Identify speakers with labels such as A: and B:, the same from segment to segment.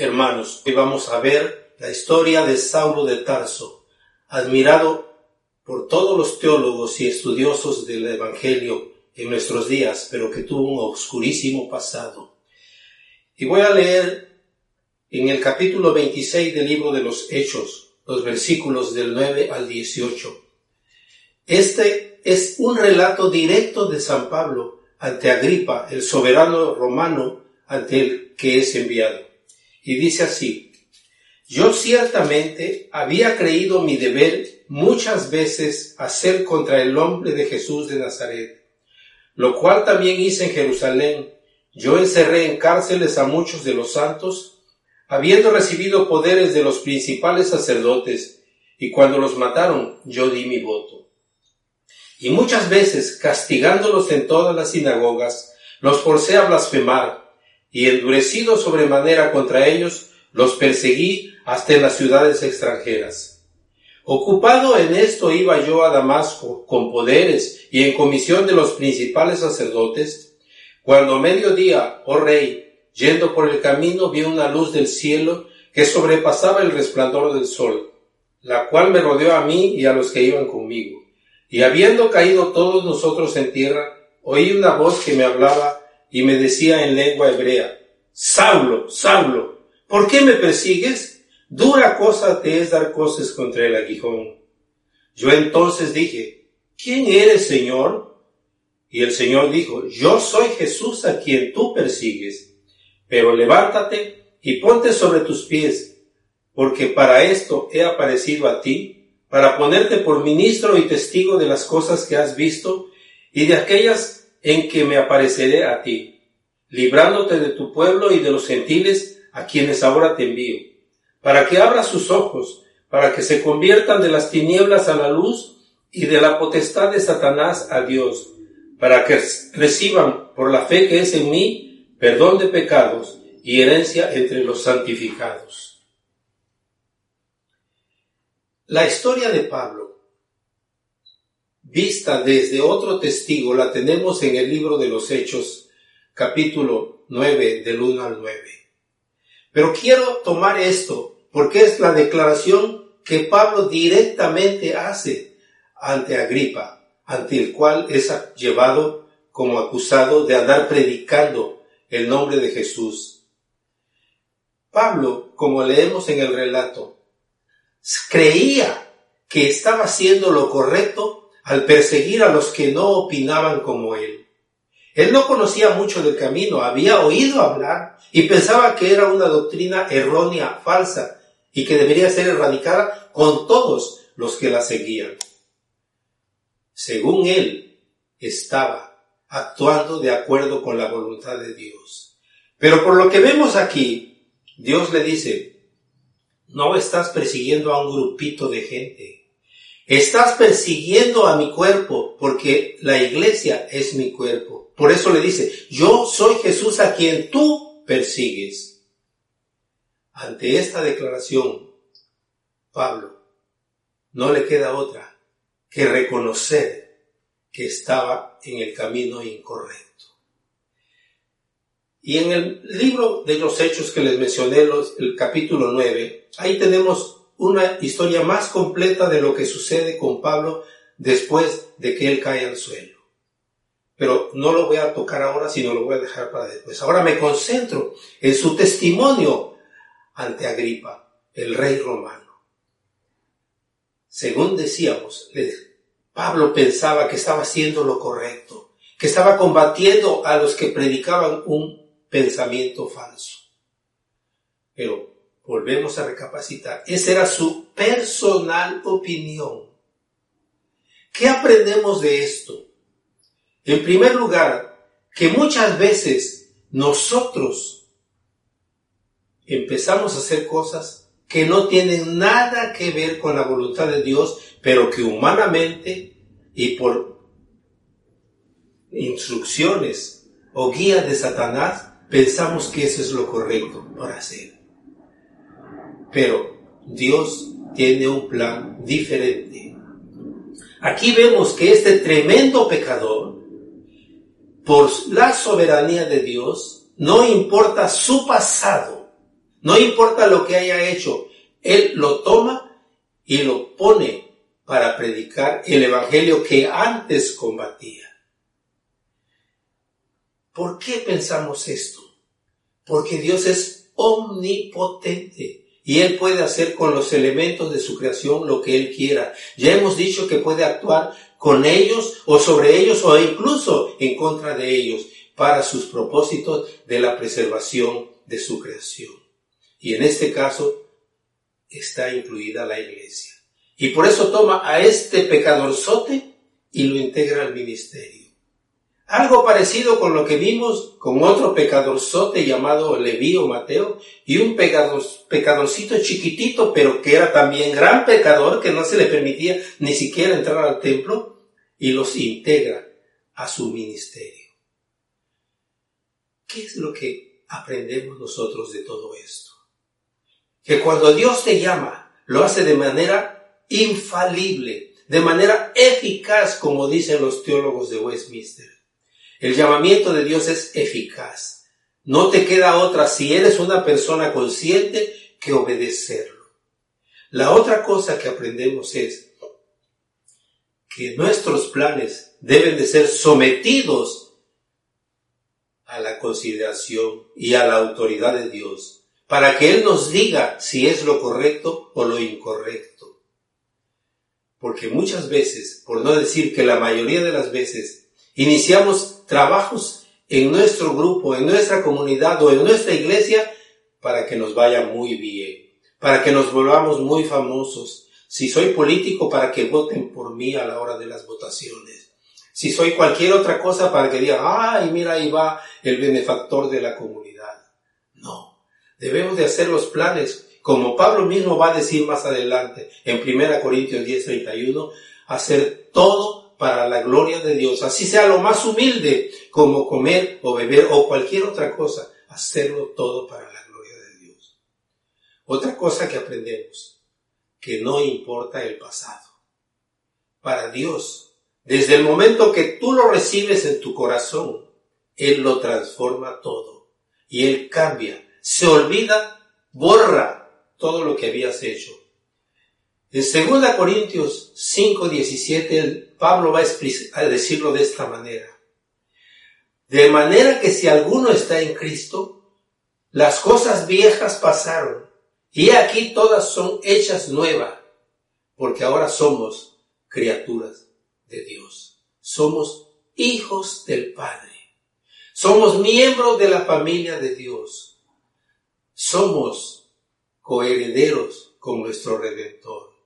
A: Hermanos, hoy vamos a ver la historia de Saulo de Tarso, admirado por todos los teólogos y estudiosos del Evangelio en nuestros días, pero que tuvo un oscurísimo pasado. Y voy a leer en el capítulo 26 del libro de los Hechos, los versículos del 9 al 18. Este es un relato directo de San Pablo ante Agripa, el soberano romano ante el que es enviado y dice así, yo ciertamente había creído mi deber muchas veces hacer contra el hombre de Jesús de Nazaret, lo cual también hice en Jerusalén. Yo encerré en cárceles a muchos de los santos, habiendo recibido poderes de los principales sacerdotes, y cuando los mataron yo di mi voto. Y muchas veces, castigándolos en todas las sinagogas, los forcé a blasfemar, y endurecido sobremanera contra ellos, los perseguí hasta en las ciudades extranjeras. Ocupado en esto iba yo a Damasco con poderes y en comisión de los principales sacerdotes, cuando a mediodía, oh rey, yendo por el camino vi una luz del cielo que sobrepasaba el resplandor del sol, la cual me rodeó a mí y a los que iban conmigo. Y habiendo caído todos nosotros en tierra, oí una voz que me hablaba y me decía en lengua hebrea, Saulo, Saulo, ¿por qué me persigues? Dura cosa te es dar cosas contra el aguijón. Yo entonces dije, ¿quién eres, Señor? Y el Señor dijo, yo soy Jesús a quien tú persigues, pero levántate y ponte sobre tus pies, porque para esto he aparecido a ti, para ponerte por ministro y testigo de las cosas que has visto y de aquellas en que me apareceré a ti, librándote de tu pueblo y de los gentiles a quienes ahora te envío, para que abras sus ojos, para que se conviertan de las tinieblas a la luz y de la potestad de Satanás a Dios, para que reciban por la fe que es en mí perdón de pecados y herencia entre los santificados. La historia de Pablo vista desde otro testigo la tenemos en el libro de los Hechos, capítulo 9, del 1 al 9. Pero quiero tomar esto porque es la declaración que Pablo directamente hace ante Agripa, ante el cual es llevado como acusado de andar predicando el nombre de Jesús. Pablo, como leemos en el relato, creía que estaba haciendo lo correcto al perseguir a los que no opinaban como él. Él no conocía mucho del camino, había oído hablar y pensaba que era una doctrina errónea, falsa, y que debería ser erradicada con todos los que la seguían. Según él, estaba actuando de acuerdo con la voluntad de Dios. Pero por lo que vemos aquí, Dios le dice, no estás persiguiendo a un grupito de gente, Estás persiguiendo a mi cuerpo porque la iglesia es mi cuerpo. Por eso le dice, yo soy Jesús a quien tú persigues. Ante esta declaración, Pablo no le queda otra que reconocer que estaba en el camino incorrecto. Y en el libro de los hechos que les mencioné, el capítulo 9, ahí tenemos una historia más completa de lo que sucede con Pablo después de que él cae al suelo. Pero no lo voy a tocar ahora, sino lo voy a dejar para después. Ahora me concentro en su testimonio ante Agripa, el rey romano. Según decíamos, Pablo pensaba que estaba haciendo lo correcto, que estaba combatiendo a los que predicaban un pensamiento falso. Pero volvemos a recapacitar, esa era su personal opinión. ¿Qué aprendemos de esto? En primer lugar, que muchas veces nosotros empezamos a hacer cosas que no tienen nada que ver con la voluntad de Dios, pero que humanamente y por instrucciones o guías de Satanás pensamos que eso es lo correcto para hacer. Pero Dios tiene un plan diferente. Aquí vemos que este tremendo pecador, por la soberanía de Dios, no importa su pasado, No importa lo que haya hecho, Él lo toma y lo pone para predicar el Evangelio que antes combatía. ¿Por qué pensamos esto? Porque Dios es omnipotente y Él puede hacer con los elementos de su creación lo que Él quiera. Ya hemos dicho que puede actuar con ellos o sobre ellos o incluso en contra de ellos para sus propósitos de la preservación de su creación. Y en este caso está incluida la iglesia. Y por eso toma a este pecadorzote y lo integra al ministerio. Algo parecido con lo que vimos con otro pecadorzote llamado Leví Mateo y un pecador, pecadorcito chiquitito, pero que era también gran pecador, que no se le permitía ni siquiera entrar al templo y los integra a su ministerio. ¿Qué es lo que aprendemos nosotros de todo esto? Que cuando Dios te llama, lo hace de manera infalible, de manera eficaz, como dicen los teólogos de Westminster el llamamiento de Dios es eficaz. No te queda otra si eres una persona consciente que obedecerlo. La otra cosa que aprendemos es que nuestros planes deben de ser sometidos a la consideración y a la autoridad de Dios para que Él nos diga si es lo correcto o lo incorrecto. Porque muchas veces, por no decir que la mayoría de las veces, Iniciamos trabajos en nuestro grupo, en nuestra comunidad o en nuestra iglesia para que nos vaya muy bien, para que nos volvamos muy famosos. Si soy político, para que voten por mí a la hora de las votaciones. Si soy cualquier otra cosa, para que digan, ay, mira, ahí va el benefactor de la comunidad. No, debemos de hacer los planes, como Pablo mismo va a decir más adelante, en 1 Corintios 10, 31, hacer todo para la gloria de Dios, así sea lo más humilde como comer o beber o cualquier otra cosa, hacerlo todo para la gloria de Dios. Otra cosa que aprendemos, que no importa el pasado. Para Dios, desde el momento que tú lo recibes en tu corazón, Él lo transforma todo y Él cambia, se olvida, borra todo lo que habías hecho en 2 Corintios 5, 17, Pablo va a decirlo de esta manera. De manera que si alguno está en Cristo, las cosas viejas pasaron, y aquí todas son hechas nuevas, porque ahora somos criaturas de Dios. Somos hijos del Padre. Somos miembros de la familia de Dios. Somos coherederos con nuestro Redentor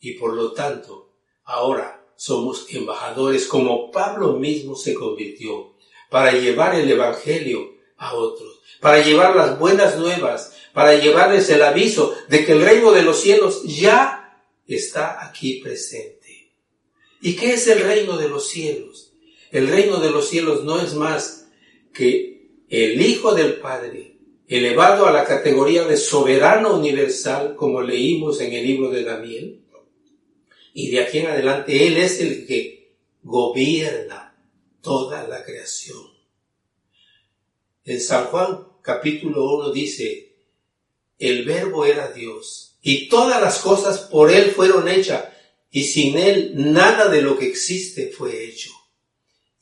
A: y por lo tanto ahora somos embajadores como Pablo mismo se convirtió para llevar el Evangelio a otros, para llevar las buenas nuevas, para llevarles el aviso de que el reino de los cielos ya está aquí presente. ¿Y qué es el reino de los cielos? El reino de los cielos no es más que el Hijo del Padre, elevado a la categoría de soberano universal, como leímos en el libro de Daniel, y de aquí en adelante Él es el que gobierna toda la creación. En San Juan capítulo 1 dice, el verbo era Dios y todas las cosas por Él fueron hechas y sin Él nada de lo que existe fue hecho.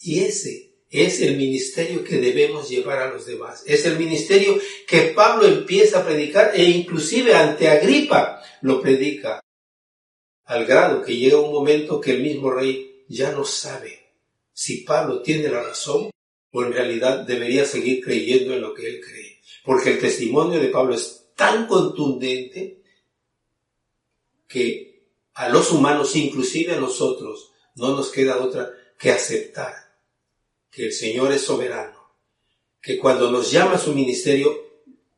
A: Y ese es el ministerio que debemos llevar a los demás. Es el ministerio que Pablo empieza a predicar e inclusive ante Agripa lo predica al grado que llega un momento que el mismo rey ya no sabe si Pablo tiene la razón o en realidad debería seguir creyendo en lo que él cree. Porque el testimonio de Pablo es tan contundente que a los humanos, inclusive a nosotros, no nos queda otra que aceptar que el Señor es soberano, que cuando nos llama a su ministerio,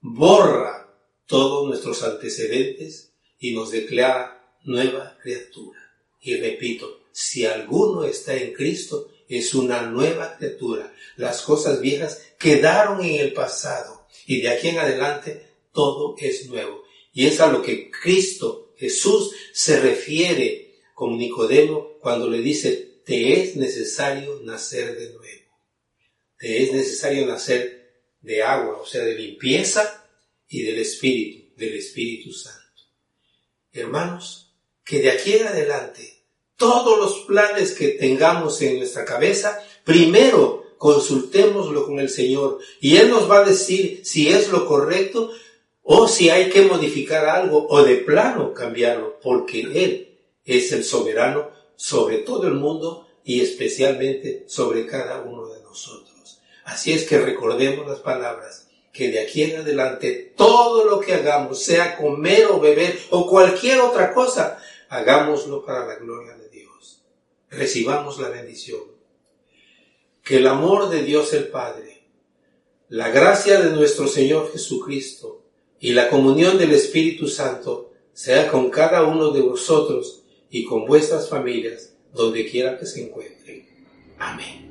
A: borra todos nuestros antecedentes y nos declara nueva criatura. Y repito, si alguno está en Cristo, es una nueva criatura. Las cosas viejas quedaron en el pasado y de aquí en adelante todo es nuevo. Y es a lo que Cristo Jesús se refiere con Nicodemo cuando le dice, te es necesario nacer de nuevo. Te es necesario nacer de agua, o sea, de limpieza y del Espíritu, del Espíritu Santo. Hermanos, que de aquí en adelante todos los planes que tengamos en nuestra cabeza, primero consultémoslo con el Señor y Él nos va a decir si es lo correcto o si hay que modificar algo o de plano cambiarlo, porque Él es el soberano sobre todo el mundo y especialmente sobre cada uno de nosotros. Así es que recordemos las palabras, que de aquí en adelante todo lo que hagamos, sea comer o beber o cualquier otra cosa, hagámoslo para la gloria de Dios. Recibamos la bendición. Que el amor de Dios el Padre, la gracia de nuestro Señor Jesucristo y la comunión del Espíritu Santo sea con cada uno de vosotros y con vuestras familias donde quiera que se encuentren. Amén.